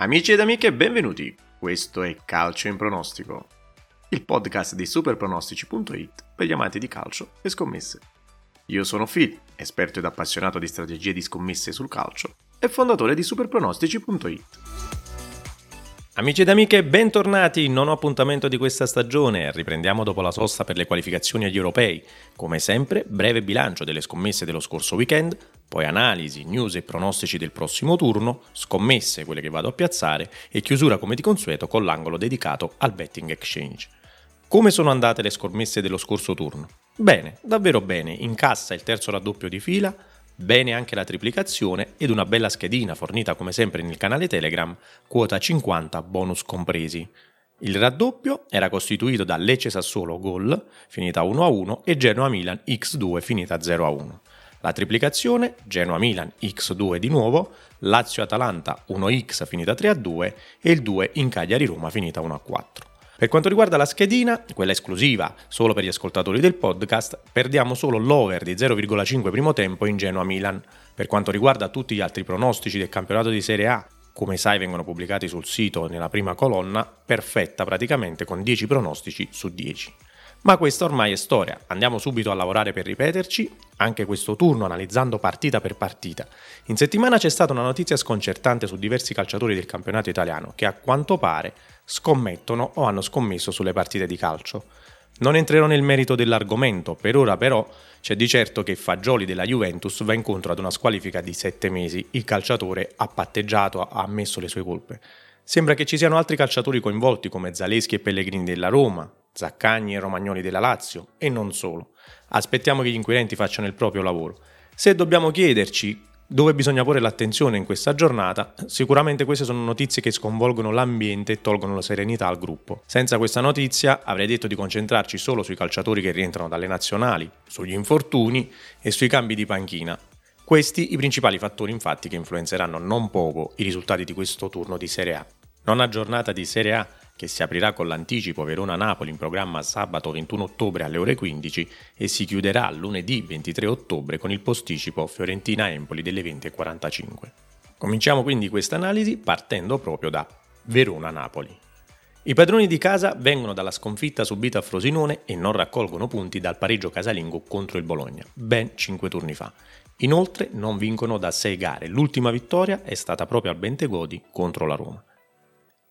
Amici ed amiche, benvenuti. Questo è Calcio in pronostico, il podcast di superpronostici.it per gli amanti di calcio e scommesse. Io sono Phil, esperto ed appassionato di strategie di scommesse sul calcio e fondatore di superpronostici.it. Amici ed amiche, bentornati in nono appuntamento di questa stagione. Riprendiamo dopo la sosta per le qualificazioni agli europei. Come sempre, breve bilancio delle scommesse dello scorso weekend, poi analisi, news e pronostici del prossimo turno, scommesse, quelle che vado a piazzare, e chiusura come di consueto con l'angolo dedicato al betting exchange. Come sono andate le scommesse dello scorso turno? Bene, davvero bene, in cassa il terzo raddoppio di fila, bene anche la triplicazione ed una bella schedina fornita come sempre nel canale Telegram, quota 50 bonus compresi. Il raddoppio era costituito da Lecce Sassuolo Gol, finita 1-1, e Genoa Milan X2, finita 0-1. La triplicazione, Genoa-Milan X2 di nuovo, Lazio-Atalanta 1X finita 3-2 e il 2 in Cagliari-Roma finita 1-4. Per quanto riguarda la schedina, quella esclusiva solo per gli ascoltatori del podcast, perdiamo solo l'over di 0,5 primo tempo in Genoa-Milan. Per quanto riguarda tutti gli altri pronostici del campionato di Serie A, come sai vengono pubblicati sul sito nella prima colonna, perfetta praticamente con 10 pronostici su 10. Ma questa ormai è storia, andiamo subito a lavorare per ripeterci, anche questo turno analizzando partita per partita. In settimana c'è stata una notizia sconcertante su diversi calciatori del campionato italiano che a quanto pare scommettono o hanno scommesso sulle partite di calcio. Non entrerò nel merito dell'argomento, per ora però c'è di certo che Fagioli della Juventus va incontro ad una squalifica di sette mesi, il calciatore ha patteggiato, ha ammesso le sue colpe. Sembra che ci siano altri calciatori coinvolti come Zaleschi e Pellegrini della Roma, Zaccagni e Romagnoli della Lazio, e non solo. Aspettiamo che gli inquirenti facciano il proprio lavoro. Se dobbiamo chiederci dove bisogna porre l'attenzione in questa giornata, sicuramente queste sono notizie che sconvolgono l'ambiente e tolgono la serenità al gruppo. Senza questa notizia avrei detto di concentrarci solo sui calciatori che rientrano dalle nazionali, sugli infortuni e sui cambi di panchina. Questi i principali fattori infatti che influenzeranno non poco i risultati di questo turno di Serie A. Nona giornata di Serie A che si aprirà con l'anticipo Verona-Napoli in programma sabato 21 ottobre alle ore 15 e si chiuderà lunedì 23 ottobre con il posticipo Fiorentina-Empoli delle 20.45. Cominciamo quindi questa analisi partendo proprio da Verona-Napoli. I padroni di casa vengono dalla sconfitta subita a Frosinone e non raccolgono punti dal pareggio casalingo contro il Bologna, ben 5 turni fa. Inoltre non vincono da 6 gare, l'ultima vittoria è stata proprio al Bentegodi contro la Roma.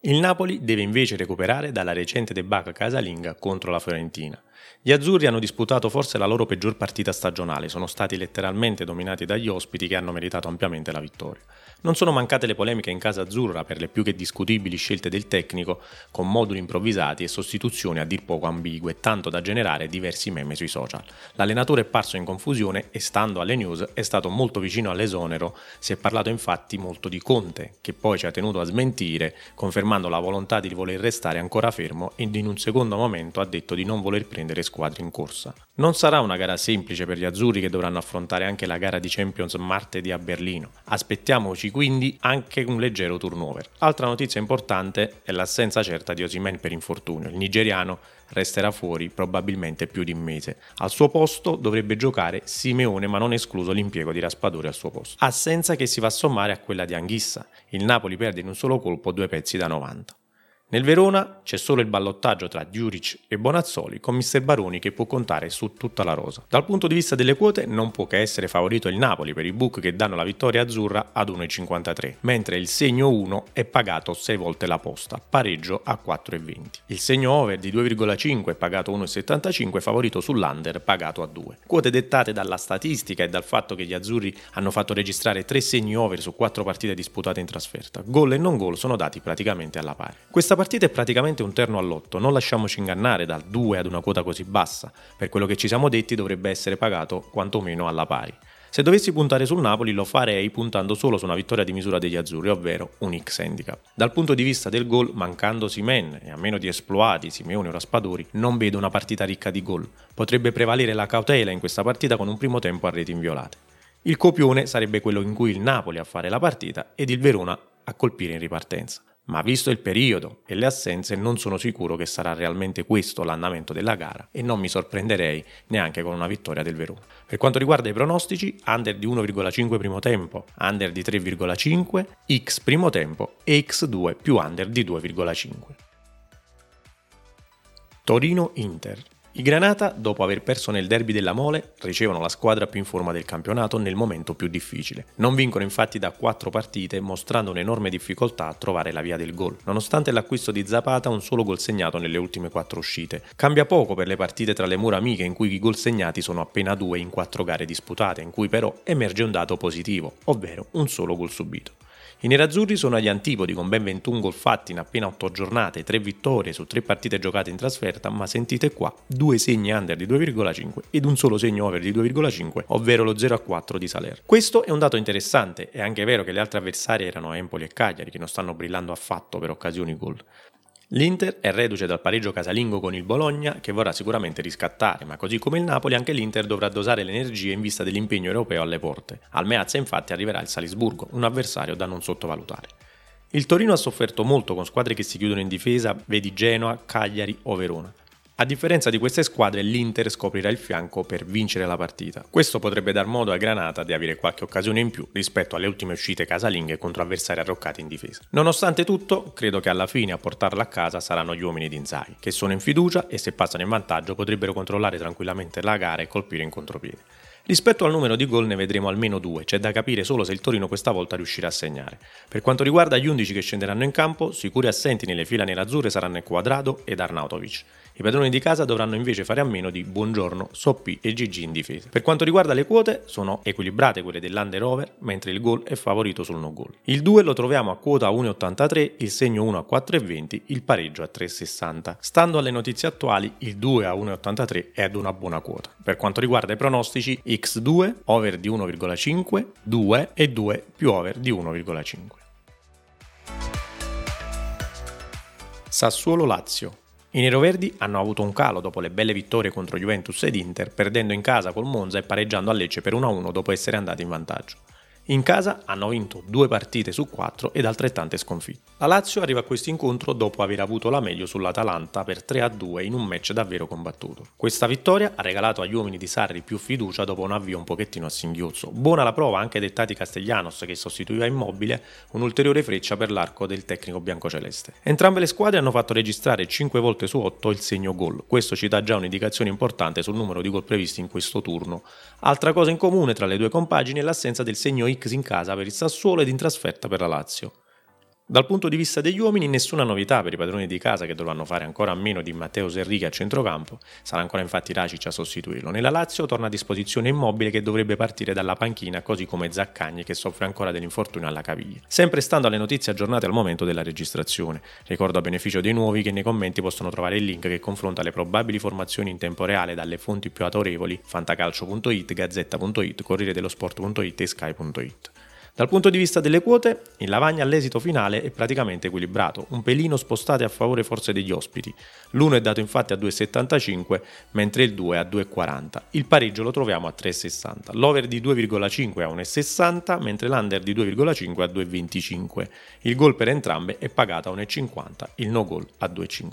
Il Napoli deve invece recuperare dalla recente debacle casalinga contro la Fiorentina. Gli azzurri hanno disputato forse la loro peggior partita stagionale, sono stati letteralmente dominati dagli ospiti che hanno meritato ampiamente la vittoria. Non sono mancate le polemiche in casa azzurra per le più che discutibili scelte del tecnico, con moduli improvvisati e sostituzioni a dir poco ambigue, tanto da generare diversi meme sui social. L'allenatore è parso in confusione e, stando alle news, è stato molto vicino all'esonero. Si è parlato infatti molto di Conte, che poi ci ha tenuto a smentire, confermando la volontà di voler restare ancora fermo ed in un secondo momento ha detto di non voler prendere squadre in corsa. Non sarà una gara semplice per gli azzurri che dovranno affrontare anche la gara di Champions martedì a Berlino. Aspettiamoci quindi anche un leggero turnover. Altra notizia importante è l'assenza certa di Osimen per infortunio. Il nigeriano resterà fuori probabilmente più di un mese. Al suo posto dovrebbe giocare Simeone, ma non escluso l'impiego di Raspadori al suo posto. Assenza che si va a sommare a quella di Anghissa. Il Napoli perde in un solo colpo due pezzi da 90. Nel Verona c'è solo il ballottaggio tra Djuric e Bonazzoli con Mister Baroni che può contare su tutta la rosa. Dal punto di vista delle quote non può che essere favorito il Napoli per i book che danno la vittoria azzurra ad 1,53, mentre il segno 1 è pagato 6 volte la posta, pareggio a 4,20. Il segno over di 2,5 è pagato 1,75, favorito sull'under pagato a 2. Quote dettate dalla statistica e dal fatto che gli azzurri hanno fatto registrare 3 segni over su 4 partite disputate in trasferta. Gol e non gol sono dati praticamente alla pari. Questa partita è praticamente un terno all'otto, non lasciamoci ingannare dal 2 ad una quota così bassa, per quello che ci siamo detti dovrebbe essere pagato quantomeno alla pari. Se dovessi puntare sul Napoli lo farei puntando solo su una vittoria di misura degli azzurri, ovvero un X handicap. Dal punto di vista del gol, mancando Simen e a meno di esploati Simeone o Raspadori, non vedo una partita ricca di gol. Potrebbe prevalere la cautela in questa partita con un primo tempo a reti inviolate. Il copione sarebbe quello in cui il Napoli a fare la partita ed il Verona a colpire in ripartenza. Ma visto il periodo e le assenze non sono sicuro che sarà realmente questo l'andamento della gara e non mi sorprenderei neanche con una vittoria del Verona. Per quanto riguarda i pronostici, under di 1,5 primo tempo, under di 3,5, x primo tempo e x2 più under di 2,5. Torino-Inter i Granata, dopo aver perso nel derby della Mole, ricevono la squadra più in forma del campionato nel momento più difficile. Non vincono infatti da quattro partite, mostrando un'enorme difficoltà a trovare la via del gol. Nonostante l'acquisto di Zapata, un solo gol segnato nelle ultime quattro uscite. Cambia poco per le partite tra le mura amiche, in cui i gol segnati sono appena due in quattro gare disputate, in cui però emerge un dato positivo, ovvero un solo gol subito. I nerazzurri sono agli antipodi con ben 21 gol fatti in appena 8 giornate, 3 vittorie su 3 partite giocate in trasferta, ma sentite qua, due segni under di 2,5 ed un solo segno over di 2,5, ovvero lo 0,4 di Saler. Questo è un dato interessante, è anche vero che le altre avversarie erano Empoli e Cagliari, che non stanno brillando affatto per occasioni gol. L'Inter è reduce dal pareggio casalingo con il Bologna che vorrà sicuramente riscattare, ma così come il Napoli anche l'Inter dovrà dosare le energie in vista dell'impegno europeo alle porte. Al Meazza infatti arriverà il Salisburgo, un avversario da non sottovalutare. Il Torino ha sofferto molto con squadre che si chiudono in difesa, vedi Genoa, Cagliari o Verona. A differenza di queste squadre, l'Inter scoprirà il fianco per vincere la partita. Questo potrebbe dar modo a Granata di avere qualche occasione in più rispetto alle ultime uscite casalinghe contro avversari arroccati in difesa. Nonostante tutto, credo che alla fine a portarla a casa saranno gli uomini di Inzaghi, che sono in fiducia e se passano in vantaggio potrebbero controllare tranquillamente la gara e colpire in contropiede. Rispetto al numero di gol ne vedremo almeno due, c'è da capire solo se il Torino questa volta riuscirà a segnare. Per quanto riguarda gli 11 che scenderanno in campo, sicuri assenti nelle fila nerazzurre saranno Quadrado ed Arnautovic. I padroni di casa dovranno invece fare a meno di Buongiorno, Soppi e Gigi in difesa. Per quanto riguarda le quote, sono equilibrate quelle dell'under over, mentre il gol è favorito sul no goal. Il 2 lo troviamo a quota 1,83, il segno 1 a 4,20, il pareggio a 3,60. Stando alle notizie attuali, il 2 a 1,83 è ad una buona quota. Per quanto riguarda i pronostici, x2, over di 1,5, 2 e 2 più over di 1,5. Sassuolo Lazio i neroverdi hanno avuto un calo dopo le belle vittorie contro Juventus ed Inter, perdendo in casa col Monza e pareggiando a Lecce per 1-1 dopo essere andati in vantaggio. In casa hanno vinto due partite su quattro ed altrettante sconfitte. La Lazio arriva a questo incontro dopo aver avuto la meglio sull'Atalanta per 3-2 in un match davvero combattuto. Questa vittoria ha regalato agli uomini di Sarri più fiducia dopo un avvio un pochettino a singhiozzo. Buona la prova anche dettati Castellanos che sostituiva Immobile, un'ulteriore freccia per l'arco del tecnico biancoceleste. Entrambe le squadre hanno fatto registrare 5 volte su 8 il segno gol. Questo ci dà già un'indicazione importante sul numero di gol previsti in questo turno. Altra cosa in comune tra le due compagini è l'assenza del segno X in casa per il Sassuolo ed in trasferta per la Lazio. Dal punto di vista degli uomini nessuna novità per i padroni di casa che dovranno fare ancora a meno di Matteo Serrichi a centrocampo, sarà ancora infatti Racic a sostituirlo. Nella Lazio torna a disposizione Immobile che dovrebbe partire dalla panchina così come Zaccagni che soffre ancora dell'infortunio alla caviglia. Sempre stando alle notizie aggiornate al momento della registrazione, ricordo a beneficio dei nuovi che nei commenti possono trovare il link che confronta le probabili formazioni in tempo reale dalle fonti più autorevoli fantacalcio.it, gazzetta.it, corriere dello sport.it e sky.it. Dal punto di vista delle quote, in lavagna l'esito finale è praticamente equilibrato, un pelino spostate a favore forse degli ospiti. L'1 è dato infatti a 2,75 mentre il 2 a 2,40. Il pareggio lo troviamo a 3,60. L'over di 2,5 a 1,60 mentre l'under di 2,5 a 2,25. Il gol per entrambe è pagato a 1,50, il no gol a 2,50.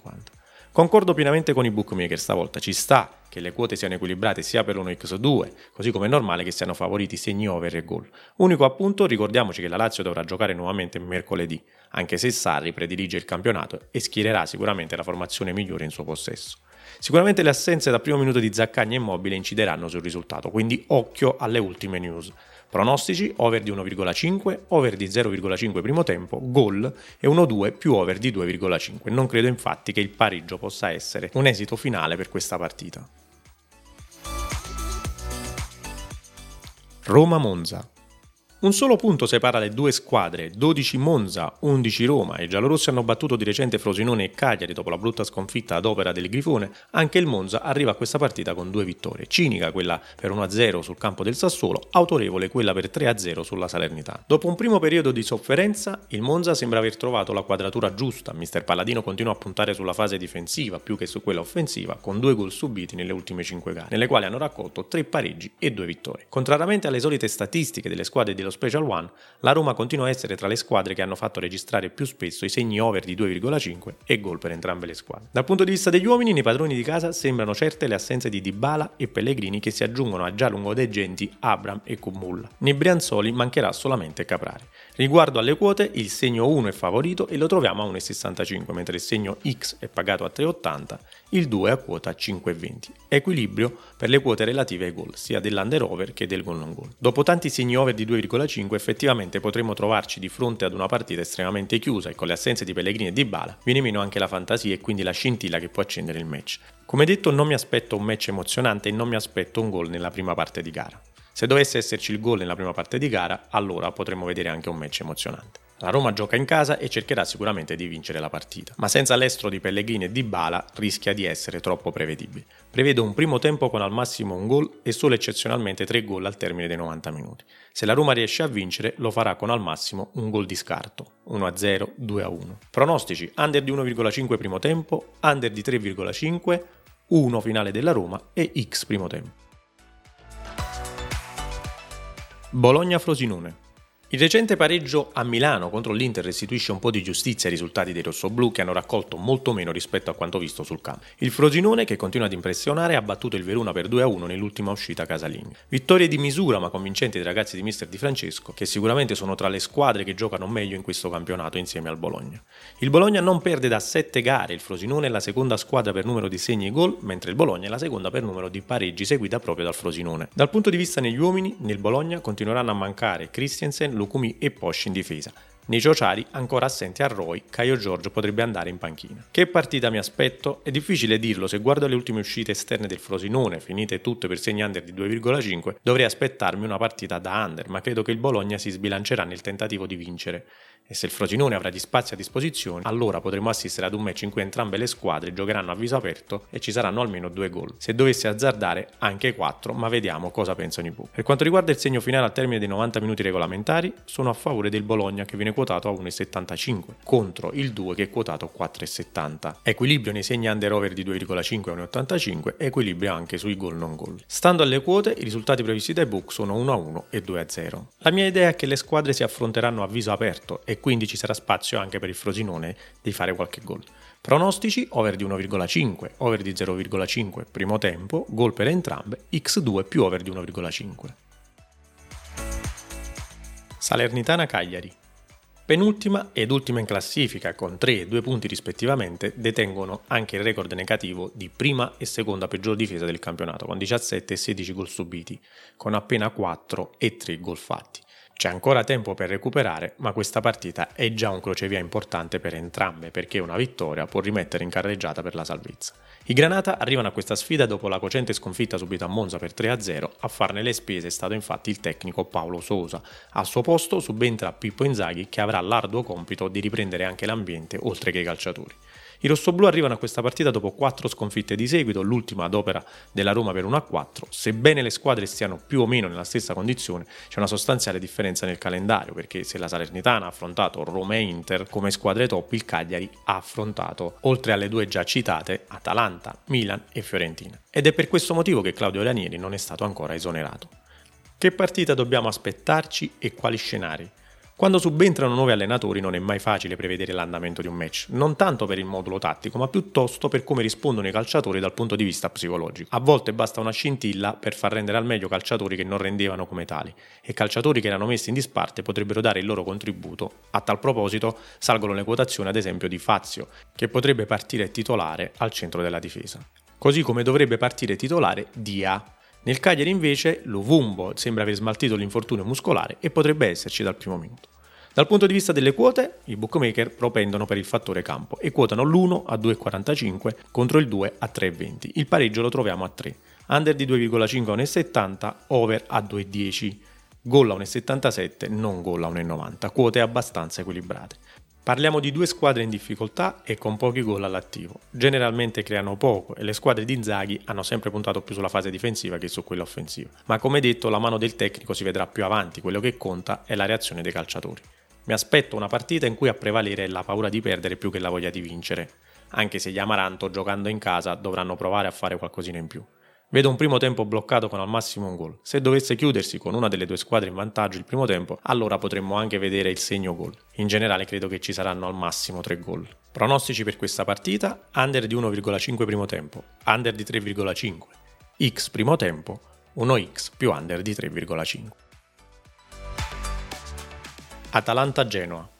Concordo pienamente con i bookmaker stavolta, ci sta che le quote siano equilibrate sia per 1x2, così come è normale che siano favoriti segni over e gol. Unico appunto, ricordiamoci che la Lazio dovrà giocare nuovamente mercoledì, anche se Sarri predilige il campionato e schiererà sicuramente la formazione migliore in suo possesso. Sicuramente le assenze da primo minuto di Zaccagni e Immobile incideranno sul risultato, quindi occhio alle ultime news. Pronostici over di 1,5, over di 0,5 primo tempo, gol e 1-2 più over di 2,5. Non credo infatti che il pareggio possa essere un esito finale per questa partita. Roma-Monza un solo punto separa le due squadre, 12 Monza, 11 Roma. I giallorossi hanno battuto di recente Frosinone e Cagliari dopo la brutta sconfitta ad opera del Grifone. Anche il Monza arriva a questa partita con due vittorie. Cinica quella per 1-0 sul campo del Sassuolo, autorevole quella per 3-0 sulla Salernità. Dopo un primo periodo di sofferenza, il Monza sembra aver trovato la quadratura giusta. Mister Palladino continua a puntare sulla fase difensiva più che su quella offensiva, con due gol subiti nelle ultime 5 gare, nelle quali hanno raccolto 3 pareggi e 2 vittorie. Contrariamente alle solite statistiche delle squadre dello Special One, la Roma continua a essere tra le squadre che hanno fatto registrare più spesso i segni over di 2,5 e gol per entrambe le squadre. Dal punto di vista degli uomini, nei padroni di casa sembrano certe le assenze di Dybala e Pellegrini che si aggiungono a già lungodeggenti Abram e Kumulla. Nei Brianzoli mancherà solamente Caprari. Riguardo alle quote, il segno 1 è favorito e lo troviamo a 1,65, mentre il segno X è pagato a 3,80, il 2 è a quota 5,20. Equilibrio per le quote relative ai gol, sia dell'under over che del gol non gol. Dopo tanti segni over di 2,5, effettivamente potremmo trovarci di fronte ad una partita estremamente chiusa e con le assenze di Pellegrini e di Bala viene meno anche la fantasia e quindi la scintilla che può accendere il match. Come detto, non mi aspetto un match emozionante e non mi aspetto un gol nella prima parte di gara. Se dovesse esserci il gol nella prima parte di gara, allora potremmo vedere anche un match emozionante. La Roma gioca in casa e cercherà sicuramente di vincere la partita, ma senza l'estro di Pellegrini e di Bala rischia di essere troppo prevedibile. Prevedo un primo tempo con al massimo un gol e solo eccezionalmente tre gol al termine dei 90 minuti. Se la Roma riesce a vincere, lo farà con al massimo un gol di scarto, 1-0, 2-1. Pronostici: under di 1,5 primo tempo, under di 3,5, 1 finale della Roma e X primo tempo. Bologna-Frosinone il recente pareggio a Milano contro l'Inter restituisce un po' di giustizia ai risultati dei rossoblù che hanno raccolto molto meno rispetto a quanto visto sul campo. Il Frosinone, che continua ad impressionare, ha battuto il Verona per 2-1 nell'ultima uscita casalinga. Vittorie di misura ma convincenti dei ragazzi di Mister Di Francesco, che sicuramente sono tra le squadre che giocano meglio in questo campionato insieme al Bologna. Il Bologna non perde da 7 gare, il Frosinone è la seconda squadra per numero di segni e gol, mentre il Bologna è la seconda per numero di pareggi seguita proprio dal Frosinone. Dal punto di vista negli uomini, nel Bologna continueranno a mancare Christiansen, Lukumi e Posch in difesa. Nei Ciociari, ancora assenti a Roy, Caio Giorgio potrebbe andare in panchina. Che partita mi aspetto? È difficile dirlo, se guardo le ultime uscite esterne del Frosinone, finite tutte per segni under di 2,5, dovrei aspettarmi una partita da under, ma credo che il Bologna si sbilancerà nel tentativo di vincere e se il Frosinone avrà gli spazi a disposizione, allora potremo assistere ad un match in cui entrambe le squadre giocheranno a viso aperto e ci saranno almeno due gol. Se dovesse azzardare anche quattro, ma vediamo cosa pensano i Bu. Per quanto riguarda il segno finale al termine dei 90 minuti regolamentari, sono a favore del Bologna che viene quotato a 1,75 contro il 2 che è quotato a 4,70. Equilibrio nei segni under over di 2,5 a 1,85 e equilibrio anche sui gol non gol. Stando alle quote, i risultati previsti dai book sono 1-1 e 2-0. La mia idea è che le squadre si affronteranno a viso aperto e e quindi ci sarà spazio anche per il Frosinone di fare qualche gol. Pronostici over di 1,5, over di 0,5 primo tempo, gol per entrambe, x2 più over di 1,5. Salernitana Cagliari. Penultima ed ultima in classifica, con 3 e 2 punti rispettivamente, detengono anche il record negativo di prima e seconda peggior difesa del campionato, con 17 e 16 gol subiti, con appena 4 e 3 gol fatti. C'è ancora tempo per recuperare, ma questa partita è già un crocevia importante per entrambe perché una vittoria può rimettere in carreggiata per la salvezza. I Granata arrivano a questa sfida dopo la cocente sconfitta subita a Monza per 3-0, a farne le spese è stato infatti il tecnico Paolo Sosa. Al suo posto subentra Pippo Inzaghi che avrà l'arduo compito di riprendere anche l'ambiente oltre che i calciatori. I rossoblù arrivano a questa partita dopo quattro sconfitte di seguito, l'ultima ad opera della Roma per 1-4. Sebbene le squadre stiano più o meno nella stessa condizione, c'è una sostanziale differenza nel calendario, perché se la Salernitana ha affrontato Roma e Inter come squadre top, il Cagliari ha affrontato, oltre alle due già citate, Atalanta, Milan e Fiorentina. Ed è per questo motivo che Claudio Ranieri non è stato ancora esonerato. Che partita dobbiamo aspettarci e quali scenari? Quando subentrano nuovi allenatori non è mai facile prevedere l'andamento di un match, non tanto per il modulo tattico, ma piuttosto per come rispondono i calciatori dal punto di vista psicologico. A volte basta una scintilla per far rendere al meglio calciatori che non rendevano come tali, e calciatori che erano messi in disparte potrebbero dare il loro contributo. A tal proposito salgono le quotazioni ad esempio di Fazio, che potrebbe partire titolare al centro della difesa. Così come dovrebbe partire titolare Dia, nel Cagliari invece Luvumbo sembra aver smaltito l'infortunio muscolare e potrebbe esserci dal primo minuto. Dal punto di vista delle quote, i bookmaker propendono per il fattore campo e quotano l'1 a 2,45 contro il 2 a 3,20. Il pareggio lo troviamo a 3. Under di 2,5 a 1,70, over a 2,10. Gol a 1,77, non gol a 1,90. Quote abbastanza equilibrate. Parliamo di due squadre in difficoltà e con pochi gol all'attivo. Generalmente creano poco e le squadre di Inzaghi hanno sempre puntato più sulla fase difensiva che su quella offensiva. Ma come detto, la mano del tecnico si vedrà più avanti, quello che conta è la reazione dei calciatori. Mi aspetto una partita in cui a prevalere è la paura di perdere più che la voglia di vincere, anche se gli Amaranto giocando in casa dovranno provare a fare qualcosina in più. Vedo un primo tempo bloccato con al massimo un gol. Se dovesse chiudersi con una delle due squadre in vantaggio il primo tempo, allora potremmo anche vedere il segno gol. In generale credo che ci saranno al massimo tre gol. Pronostici per questa partita: under di 1,5 primo tempo, under di 3,5, x primo tempo, 1x più under di 3,5. Atalanta-Genoa.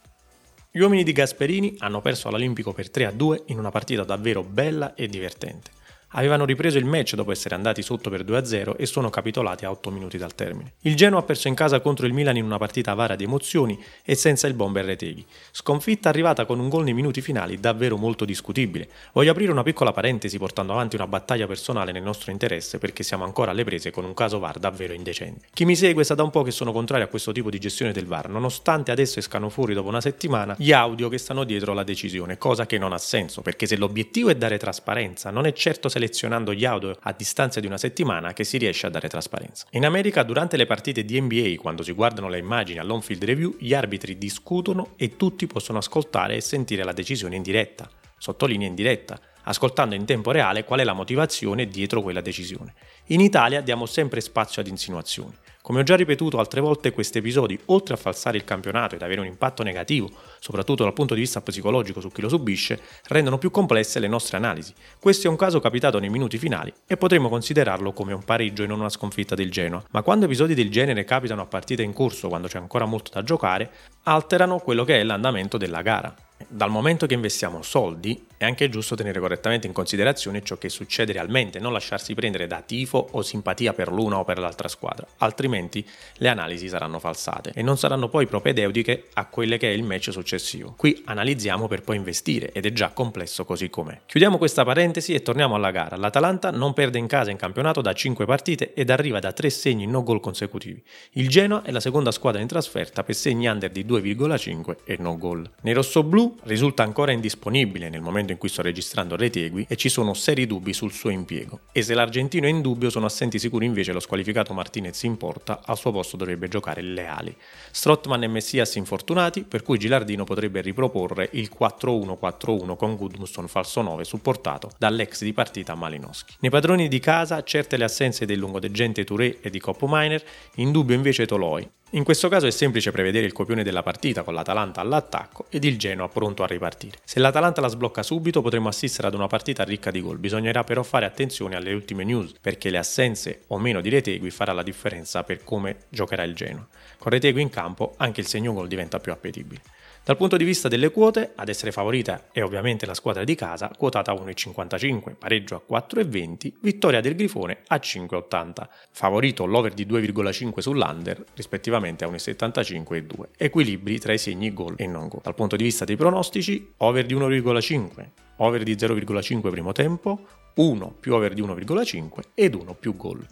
Gli uomini di Gasperini hanno perso all'Olimpico per 3-2 in una partita davvero bella e divertente avevano ripreso il match dopo essere andati sotto per 2-0 e sono capitolati a 8 minuti dal termine. Il Genoa ha perso in casa contro il Milan in una partita avara di emozioni e senza il bomber Reteghi. Sconfitta arrivata con un gol nei minuti finali davvero molto discutibile. Voglio aprire una piccola parentesi portando avanti una battaglia personale nel nostro interesse perché siamo ancora alle prese con un caso VAR davvero indecente. Chi mi segue sa da un po' che sono contrario a questo tipo di gestione del VAR, nonostante adesso escano fuori dopo una settimana gli audio che stanno dietro la decisione, cosa che non ha senso, perché se l'obiettivo è dare trasparenza, non è certo se selezionando gli audio a distanza di una settimana che si riesce a dare trasparenza. In America, durante le partite di NBA, quando si guardano le immagini all'on field review, gli arbitri discutono e tutti possono ascoltare e sentire la decisione in diretta. Sottolinea in diretta ascoltando in tempo reale qual è la motivazione dietro quella decisione. In Italia diamo sempre spazio ad insinuazioni. Come ho già ripetuto altre volte, questi episodi, oltre a falsare il campionato ed avere un impatto negativo, soprattutto dal punto di vista psicologico su chi lo subisce, rendono più complesse le nostre analisi. Questo è un caso capitato nei minuti finali e potremmo considerarlo come un pareggio e non una sconfitta del Genoa. Ma quando episodi del genere capitano a partita in corso, quando c'è ancora molto da giocare, alterano quello che è l'andamento della gara. Dal momento che investiamo soldi, è anche giusto tenere correttamente in considerazione ciò che succede realmente, non lasciarsi prendere da tifo o simpatia per l'una o per l'altra squadra, altrimenti le analisi saranno falsate e non saranno poi propedeutiche a quelle che è il match successivo. Qui analizziamo per poi investire ed è già complesso così com'è. Chiudiamo questa parentesi e torniamo alla gara. L'Atalanta non perde in casa in campionato da 5 partite ed arriva da 3 segni no gol consecutivi. Il Genoa è la seconda squadra in trasferta per segni under di 2,5 e no gol. Nei rossoblù risulta ancora indisponibile nel momento in cui sto registrando Retegui e ci sono seri dubbi sul suo impiego. E se l'argentino è in dubbio sono assenti sicuri invece lo squalificato Martinez in porta, al suo posto dovrebbe giocare Leali. Strottman e Messias infortunati, per cui Gilardino potrebbe riproporre il 4-1-4-1 con Gudmuston falso 9 supportato dall'ex di partita Malinowski. Nei padroni di casa certe le assenze del lungodegente Touré e di Coppo Miner, in dubbio invece Toloi, in questo caso è semplice prevedere il copione della partita con l'Atalanta all'attacco ed il Genoa pronto a ripartire. Se l'Atalanta la sblocca subito potremmo assistere ad una partita ricca di gol, bisognerà però fare attenzione alle ultime news perché le assenze o meno di Retegui farà la differenza per come giocherà il Genoa. Con Retegui in campo anche il segno gol diventa più appetibile. Dal punto di vista delle quote, ad essere favorita è ovviamente la squadra di casa, quotata a 1,55, pareggio a 4,20, vittoria del Grifone a 5,80. Favorito l'over di 2,5 sull'under, rispettivamente a 1,75 e 2. Equilibri tra i segni gol e non gol. Dal punto di vista dei pronostici, over di 1,5, over di 0,5 primo tempo, 1 più over di 1,5 ed 1 più gol.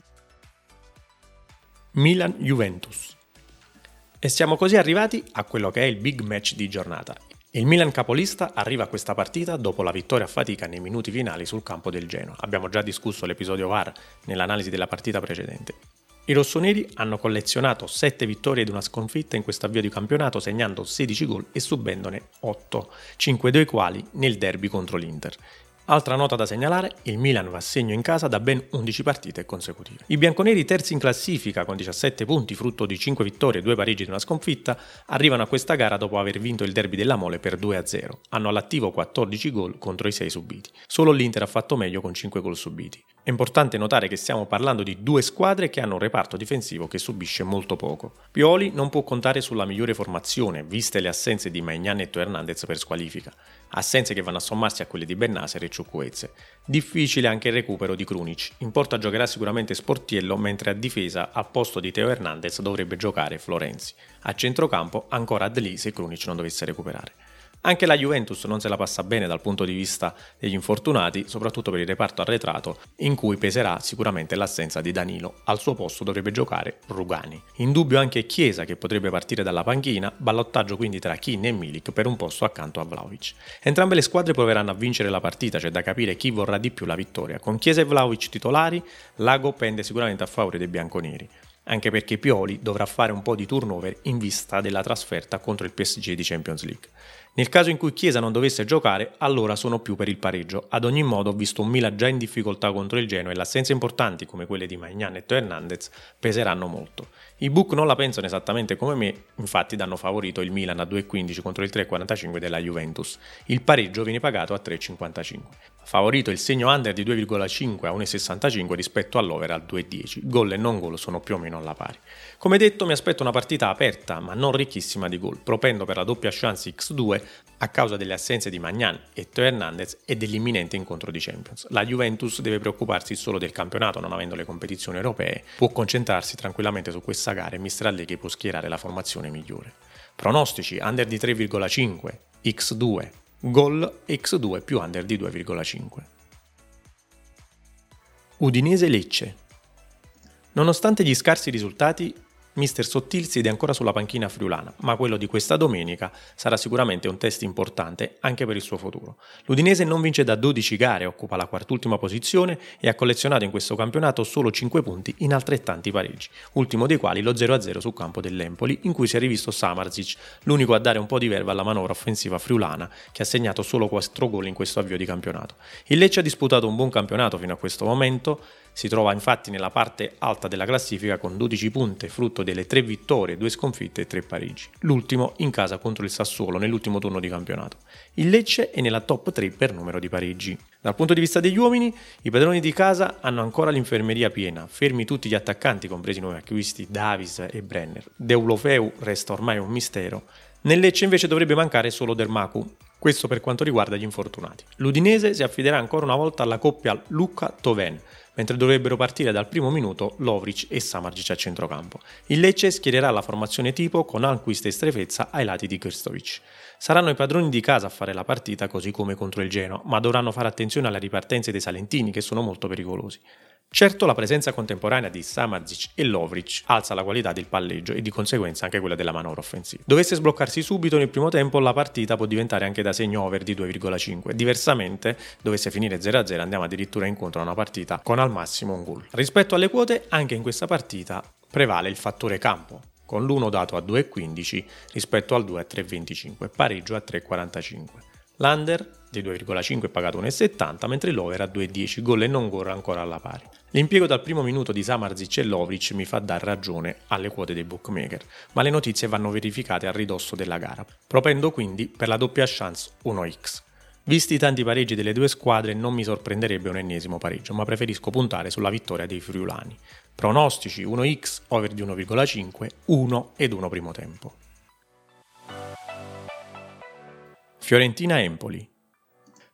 Milan-Juventus e siamo così arrivati a quello che è il big match di giornata. Il Milan capolista arriva a questa partita dopo la vittoria a fatica nei minuti finali sul campo del Genoa. Abbiamo già discusso l'episodio VAR nell'analisi della partita precedente. I rossoneri hanno collezionato 7 vittorie ed una sconfitta in questo avvio di campionato segnando 16 gol e subendone 8, 5 dei quali nel derby contro l'Inter. Altra nota da segnalare, il Milan va a segno in casa da ben 11 partite consecutive. I bianconeri terzi in classifica con 17 punti frutto di 5 vittorie, 2 pareggi ed una sconfitta, arrivano a questa gara dopo aver vinto il derby della Mole per 2-0. Hanno all'attivo 14 gol contro i 6 subiti. Solo l'Inter ha fatto meglio con 5 gol subiti. È importante notare che stiamo parlando di due squadre che hanno un reparto difensivo che subisce molto poco. Pioli non può contare sulla migliore formazione, viste le assenze di Magnan e Hernandez per squalifica assenze che vanno a sommarsi a quelle di Bennaser e Ciuccuezze. Difficile anche il recupero di Krunic. In porta giocherà sicuramente Sportiello, mentre a difesa al posto di Teo Hernandez dovrebbe giocare Florenzi. A centrocampo ancora Adli se Krunic non dovesse recuperare. Anche la Juventus non se la passa bene dal punto di vista degli infortunati, soprattutto per il reparto arretrato, in cui peserà sicuramente l'assenza di Danilo. Al suo posto dovrebbe giocare Rugani. In dubbio anche Chiesa che potrebbe partire dalla panchina, ballottaggio quindi tra Kin e Milik per un posto accanto a Vlaovic. Entrambe le squadre proveranno a vincere la partita, c'è da capire chi vorrà di più la vittoria. Con Chiesa e Vlaovic titolari, l'ago pende sicuramente a favore dei bianconeri anche perché Pioli dovrà fare un po' di turnover in vista della trasferta contro il PSG di Champions League. Nel caso in cui Chiesa non dovesse giocare, allora sono più per il pareggio. Ad ogni modo ho visto un Milan già in difficoltà contro il Genoa e le assenze importanti come quelle di Magnan e Hernandez peseranno molto. I book non la pensano esattamente come me, infatti danno favorito il Milan a 2,15 contro il 3,45 della Juventus. Il pareggio viene pagato a 3,55. Favorito il segno under di 2,5 a 1,65 rispetto all'over al 2,10. Gol e non gol sono più o meno alla pari. Come detto mi aspetto una partita aperta ma non ricchissima di gol, propendo per la doppia chance X2 a causa delle assenze di Magnan e Teo Hernandez e dell'imminente incontro di Champions. La Juventus deve preoccuparsi solo del campionato non avendo le competizioni europee, può concentrarsi tranquillamente su questa gara e. Allegri può schierare la formazione migliore. Pronostici under di 3,5, X2, gol X2 più under di 2,5. Udinese Lecce. Nonostante gli scarsi risultati, Mister Sottil siede ancora sulla panchina friulana, ma quello di questa domenica sarà sicuramente un test importante anche per il suo futuro. L'Udinese non vince da 12 gare, occupa la quart'ultima posizione e ha collezionato in questo campionato solo 5 punti in altrettanti pareggi, ultimo dei quali lo 0-0 sul campo dell'Empoli, in cui si è rivisto Samarzic, l'unico a dare un po' di verba alla manovra offensiva friulana, che ha segnato solo 4 gol in questo avvio di campionato. Il Lecce ha disputato un buon campionato fino a questo momento, si trova infatti nella parte alta della classifica con 12 punti, frutto delle 3 vittorie, 2 sconfitte e 3 parigi. L'ultimo in casa contro il Sassuolo nell'ultimo turno di campionato. Il Lecce è nella top 3 per numero di pareggi. Dal punto di vista degli uomini, i padroni di casa hanno ancora l'infermeria piena, fermi tutti gli attaccanti, compresi i nuovi acquisti Davis e Brenner. Deulofeu resta ormai un mistero. Nel Lecce invece dovrebbe mancare solo Dermacu, questo per quanto riguarda gli infortunati. L'Udinese si affiderà ancora una volta alla coppia Luca-Toven, mentre dovrebbero partire dal primo minuto Lovric e Samargic a centrocampo. Il Lecce schiererà la formazione tipo con Alquist e Strefezza ai lati di Krstovic. Saranno i padroni di casa a fare la partita così come contro il Genoa, ma dovranno fare attenzione alle ripartenze dei Salentini che sono molto pericolosi. Certo la presenza contemporanea di Samarzic e Lovric alza la qualità del palleggio e di conseguenza anche quella della manovra offensiva. Dovesse sbloccarsi subito nel primo tempo la partita può diventare anche da segno over di 2,5. Diversamente, dovesse finire 0-0 andiamo addirittura incontro a una partita con al massimo un gol. Rispetto alle quote, anche in questa partita prevale il fattore campo, con l'1 dato a 2,15 rispetto al 2 a 3,25, pareggio a 3,45. L'under di 2,5 è pagato 1,70 mentre l'over a 2,10 gol e non gol ancora alla pari. L'impiego dal primo minuto di Samarzic e Lovric mi fa dar ragione alle quote dei bookmaker, ma le notizie vanno verificate a ridosso della gara. Propendo quindi per la doppia chance 1x. Visti i tanti pareggi delle due squadre non mi sorprenderebbe un ennesimo pareggio, ma preferisco puntare sulla vittoria dei friulani. Pronostici 1x, over di 1,5, 1 ed 1 primo tempo. Fiorentina-Empoli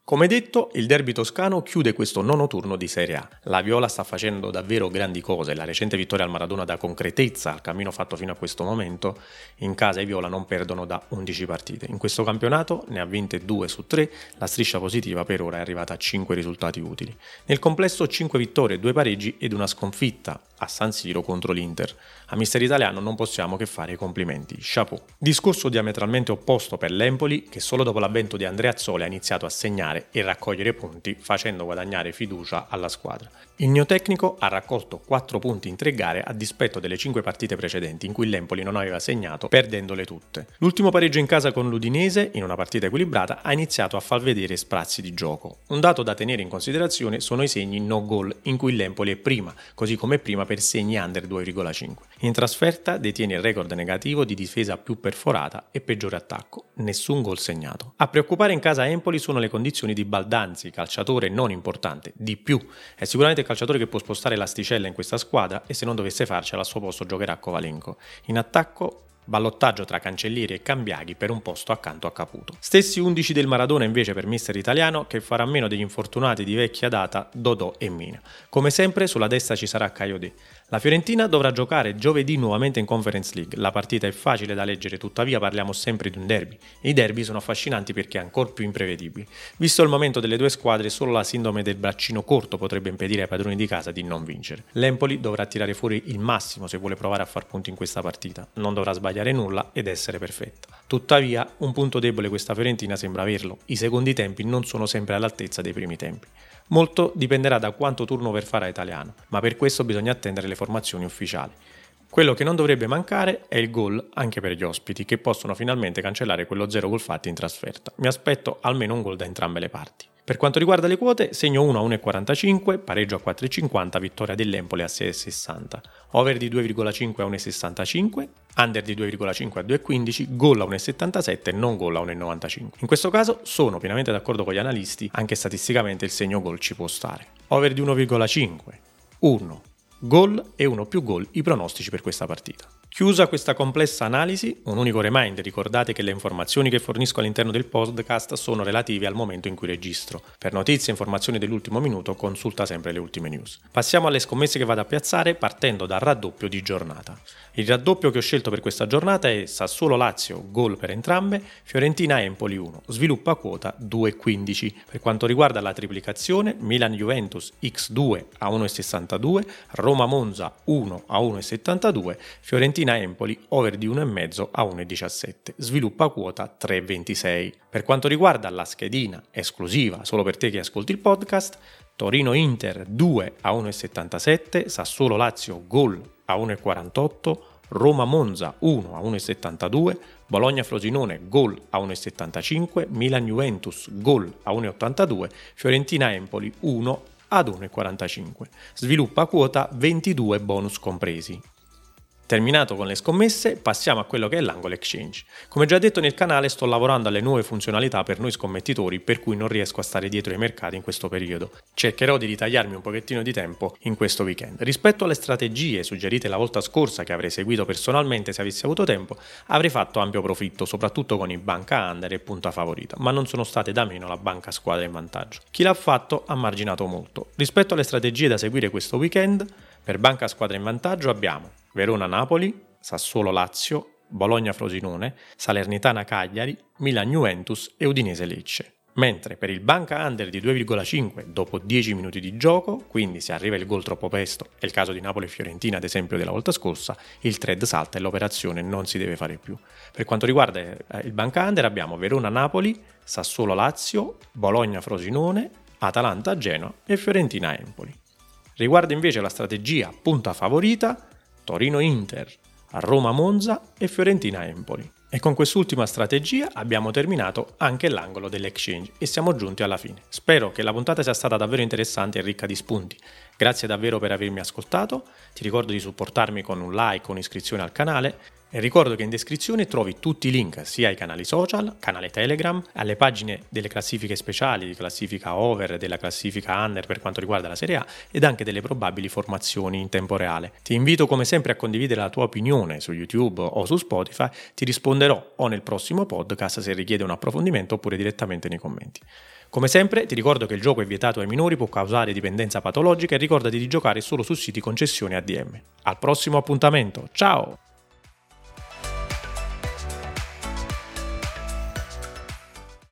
come detto, il derby toscano chiude questo nono turno di Serie A. La Viola sta facendo davvero grandi cose, la recente vittoria al Maradona dà concretezza al cammino fatto fino a questo momento. In casa i Viola non perdono da 11 partite. In questo campionato ne ha vinte 2 su 3, la striscia positiva per ora è arrivata a 5 risultati utili. Nel complesso 5 vittorie, 2 pareggi ed una sconfitta a San Siro contro l'Inter. A Mister Italiano non possiamo che fare i complimenti. Chapeau. Discorso diametralmente opposto per l'Empoli, che solo dopo l'avvento di Andrea Zoli ha iniziato a segnare e raccogliere punti, facendo guadagnare fiducia alla squadra. Il neotecnico ha raccolto 4 punti in 3 gare a dispetto delle 5 partite precedenti in cui l'Empoli non aveva segnato, perdendole tutte. L'ultimo pareggio in casa con l'Udinese, in una partita equilibrata, ha iniziato a far vedere sprazzi di gioco. Un dato da tenere in considerazione sono i segni no goal, in cui l'Empoli è prima, così come prima per segni under 2,5. In trasferta detiene il record negativo di difesa più perforata e peggiore attacco, nessun gol segnato. A preoccupare in casa Empoli sono le condizioni di Baldanzi, calciatore non importante, di più. È sicuramente calciatore che può spostare l'asticella in questa squadra e se non dovesse farcela al suo posto giocherà Kovalenko. In attacco ballottaggio tra Cancellieri e Cambiaghi per un posto accanto a Caputo. Stessi 11 del Maradona invece per mister italiano che farà meno degli infortunati di vecchia data Dodò e Mina. Come sempre sulla destra ci sarà Caiodè. La Fiorentina dovrà giocare giovedì nuovamente in Conference League. La partita è facile da leggere, tuttavia parliamo sempre di un derby. I derby sono affascinanti perché ancora più imprevedibili. Visto il momento delle due squadre, solo la sindrome del braccino corto potrebbe impedire ai padroni di casa di non vincere. L'Empoli dovrà tirare fuori il massimo se vuole provare a far punti in questa partita. Non dovrà sbagliare nulla ed essere perfetta. Tuttavia, un punto debole questa Fiorentina sembra averlo. I secondi tempi non sono sempre all'altezza dei primi tempi. Molto dipenderà da quanto turnover farà Italiano, ma per questo bisogna attendere le formazioni ufficiali. Quello che non dovrebbe mancare è il gol anche per gli ospiti, che possono finalmente cancellare quello zero gol fatti in trasferta. Mi aspetto almeno un gol da entrambe le parti. Per quanto riguarda le quote, segno 1 a 1,45, pareggio a 4,50, vittoria dell'Empoli a 6,60, over di 2,5 a 1,65, under di 2,5 a 2,15, gol a 1,77 non gol a 1,95. In questo caso sono pienamente d'accordo con gli analisti, anche statisticamente il segno gol ci può stare. Over di 1,5, 1, gol e 1 più gol i pronostici per questa partita. Chiusa questa complessa analisi, un unico reminder, ricordate che le informazioni che fornisco all'interno del podcast sono relative al momento in cui registro. Per notizie e informazioni dell'ultimo minuto consulta sempre le ultime news. Passiamo alle scommesse che vado a piazzare partendo dal raddoppio di giornata. Il raddoppio che ho scelto per questa giornata è Sassuolo-Lazio, gol per entrambe, Fiorentina-Empoli 1, sviluppa quota 2,15. Per quanto riguarda la triplicazione, Milan-Juventus X2 a 1,62, Roma-Monza 1 a 1,72, Fiorentina Fiorentina-Empoli over di 1,5 a 1,17, sviluppa quota 3,26. Per quanto riguarda la schedina esclusiva solo per te che ascolti il podcast, Torino-Inter 2 a 1,77, Sassuolo-Lazio gol a 1,48, Roma-Monza 1 a 1,72, Bologna-Frosinone gol a 1,75, Milan-Juventus gol a 1,82, Fiorentina-Empoli 1 ad 1,45. Sviluppa quota 22 bonus compresi. Terminato con le scommesse, passiamo a quello che è l'angolo exchange. Come già detto nel canale, sto lavorando alle nuove funzionalità per noi scommettitori, per cui non riesco a stare dietro ai mercati in questo periodo. Cercherò di ritagliarmi un pochettino di tempo in questo weekend. Rispetto alle strategie suggerite la volta scorsa che avrei seguito personalmente se avessi avuto tempo, avrei fatto ampio profitto, soprattutto con i banca under e punta favorita, ma non sono state da meno la banca squadra in vantaggio. Chi l'ha fatto ha marginato molto. Rispetto alle strategie da seguire questo weekend, per banca squadra in vantaggio abbiamo Verona-Napoli, Sassuolo-Lazio, Bologna-Frosinone, Salernitana-Cagliari, Milan-Juventus e Udinese-Lecce. Mentre per il banca under di 2,5 dopo 10 minuti di gioco, quindi se arriva il gol troppo presto, è il caso di Napoli e Fiorentina ad esempio della volta scorsa, il thread salta e l'operazione non si deve fare più. Per quanto riguarda eh, il banca under abbiamo Verona-Napoli, Sassuolo-Lazio, Bologna-Frosinone, Atalanta-Genoa e Fiorentina-Empoli. Riguarda invece la strategia punta favorita, Torino-Inter, Roma-Monza e Fiorentina-Empoli. E con quest'ultima strategia abbiamo terminato anche l'angolo dell'exchange e siamo giunti alla fine. Spero che la puntata sia stata davvero interessante e ricca di spunti. Grazie davvero per avermi ascoltato, ti ricordo di supportarmi con un like un'iscrizione al canale e ricordo che in descrizione trovi tutti i link sia ai canali social, canale Telegram, alle pagine delle classifiche speciali, di classifica over, della classifica under per quanto riguarda la Serie A ed anche delle probabili formazioni in tempo reale. Ti invito come sempre a condividere la tua opinione su YouTube o su Spotify, ti risponderò o nel prossimo podcast se richiede un approfondimento oppure direttamente nei commenti. Come sempre ti ricordo che il gioco è vietato ai minori, può causare dipendenza patologica e ricordati di giocare solo su siti concessioni ADM. Al prossimo appuntamento, ciao!